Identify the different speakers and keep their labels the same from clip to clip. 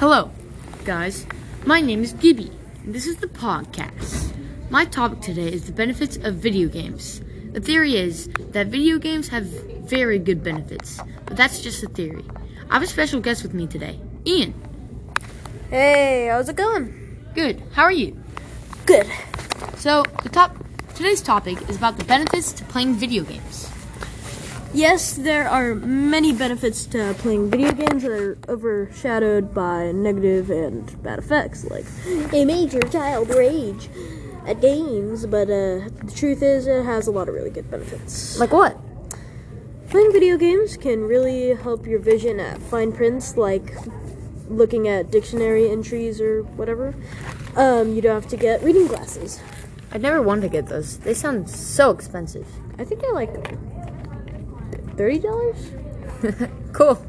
Speaker 1: Hello, guys. My name is Gibby, and this is the podcast. My topic today is the benefits of video games. The theory is that video games have very good benefits, but that's just a theory. I have a special guest with me today, Ian.
Speaker 2: Hey, how's it going?
Speaker 1: Good. How are you?
Speaker 2: Good.
Speaker 1: So, the top today's topic is about the benefits to playing video games.
Speaker 2: Yes, there are many benefits to playing video games that are overshadowed by negative and bad effects, like a major child rage at games, but uh, the truth is, it has a lot of really good benefits.
Speaker 1: Like what?
Speaker 2: Playing video games can really help your vision at fine prints, like looking at dictionary entries or whatever. Um, you don't have to get reading glasses.
Speaker 1: I never wanted to get those. They sound so expensive.
Speaker 2: I think I like. $30?
Speaker 1: cool.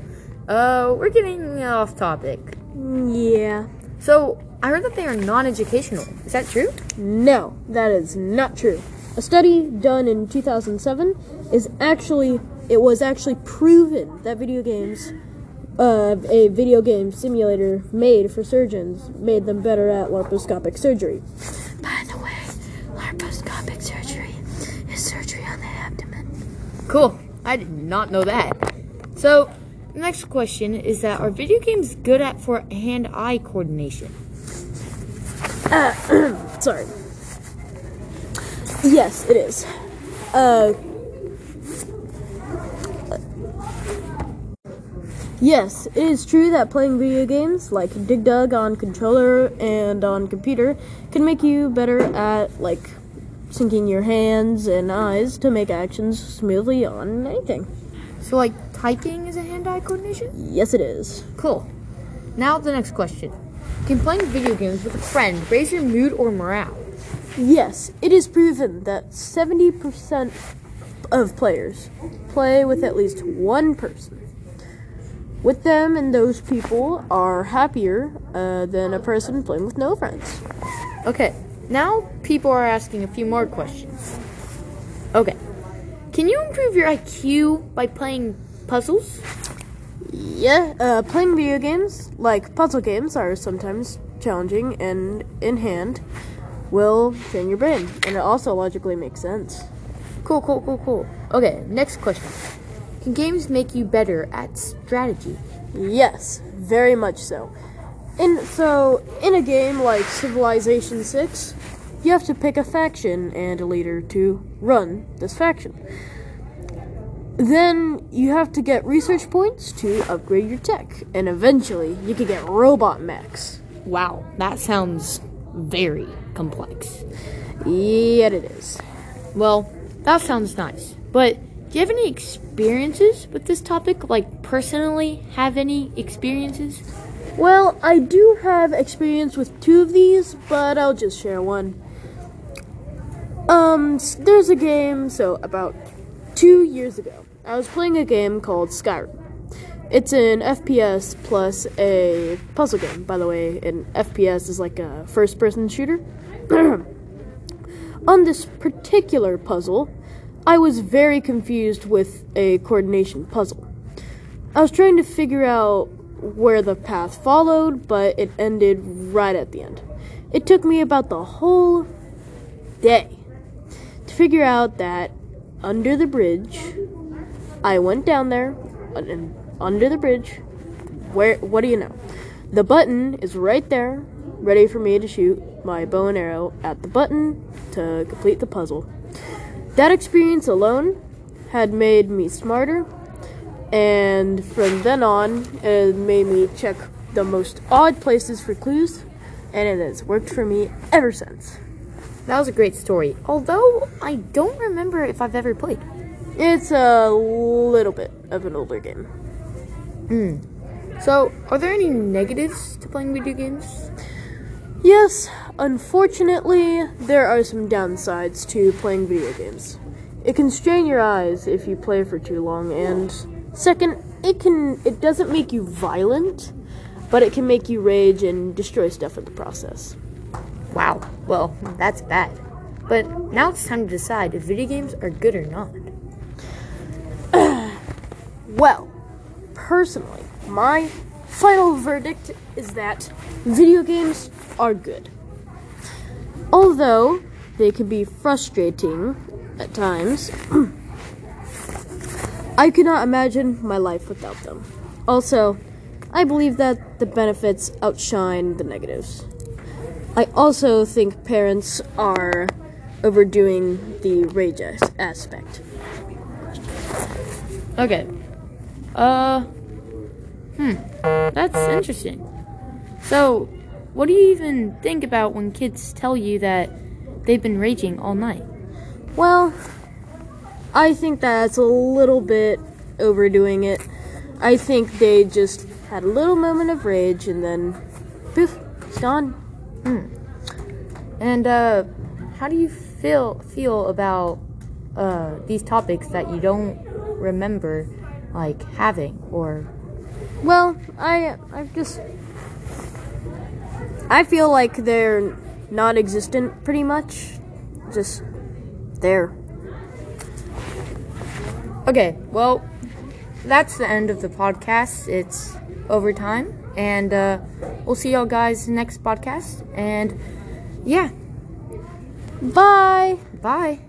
Speaker 1: Uh, we're getting off topic.
Speaker 2: Yeah.
Speaker 1: So, I heard that they are non educational. Is that true?
Speaker 2: No, that is not true. A study done in 2007 is actually, it was actually proven that video games, uh, a video game simulator made for surgeons, made them better at laparoscopic surgery. By the way, laparoscopic surgery is surgery on the abdomen.
Speaker 1: Cool. I did not know that. So, next question is that are video games good at for hand-eye coordination?
Speaker 2: Sorry. Yes, it is. Uh, yes, it is true that playing video games like Dig Dug on controller and on computer can make you better at like syncing your hands and eyes to make actions smoothly on anything.
Speaker 1: So, like, typing is a hand-eye coordination?
Speaker 2: Yes, it is.
Speaker 1: Cool. Now, the next question. Can playing video games with a friend raise your mood or morale?
Speaker 2: Yes, it is proven that 70% of players play with at least one person. With them and those people are happier uh, than a person playing with no friends.
Speaker 1: Okay, now people are asking a few more questions. Okay. Can you improve your IQ by playing puzzles?
Speaker 2: Yeah, uh, playing video games, like puzzle games, are sometimes challenging and in hand will train your brain, and it also logically makes sense.
Speaker 1: Cool, cool, cool, cool. Okay, next question. Can games make you better at strategy?
Speaker 2: Yes, very much so. In so in a game like Civilization 6, you have to pick a faction and a leader to run this faction. Then you have to get research points to upgrade your tech, and eventually you can get robot mechs.
Speaker 1: Wow, that sounds very complex.
Speaker 2: Yet it is.
Speaker 1: Well, that sounds nice. But do you have any experiences with this topic? Like, personally, have any experiences?
Speaker 2: Well, I do have experience with two of these, but I'll just share one. Um, there's a game, so about two years ago, I was playing a game called Skyrim. It's an FPS plus a puzzle game, by the way, and FPS is like a first person shooter. On this particular puzzle, I was very confused with a coordination puzzle. I was trying to figure out where the path followed, but it ended right at the end. It took me about the whole day to figure out that under the bridge, I went down there, and under the bridge, where, what do you know? The button is right there, ready for me to shoot my bow and arrow at the button to complete the puzzle. That experience alone had made me smarter and from then on, it made me check the most odd places for clues, and it has worked for me ever since.
Speaker 1: That was a great story. Although, I don't remember if I've ever played.
Speaker 2: It's a little bit of an older game. Hmm.
Speaker 1: So, are there any negatives to playing video games?
Speaker 2: Yes, unfortunately, there are some downsides to playing video games. It can strain your eyes if you play for too long, and second, it can it doesn't make you violent, but it can make you rage and destroy stuff in the process.
Speaker 1: Wow, well, that's bad. But now it's time to decide if video games are good or not.
Speaker 2: Well, personally, my final verdict is that video games are good. Although they can be frustrating at times, I cannot imagine my life without them. Also, I believe that the benefits outshine the negatives. I also think parents are overdoing the rage as- aspect.
Speaker 1: Okay. Uh. Hmm. That's interesting. So, what do you even think about when kids tell you that they've been raging all night?
Speaker 2: Well, I think that's a little bit overdoing it. I think they just had a little moment of rage and then poof, it's gone.
Speaker 1: And uh, how do you feel feel about uh these topics that you don't remember like having or
Speaker 2: Well, I I just I feel like they're non-existent pretty much. Just there.
Speaker 1: Okay, well, that's the end of the podcast. It's overtime, and uh, we'll see y'all guys next podcast. And yeah,
Speaker 2: Bye.
Speaker 1: bye.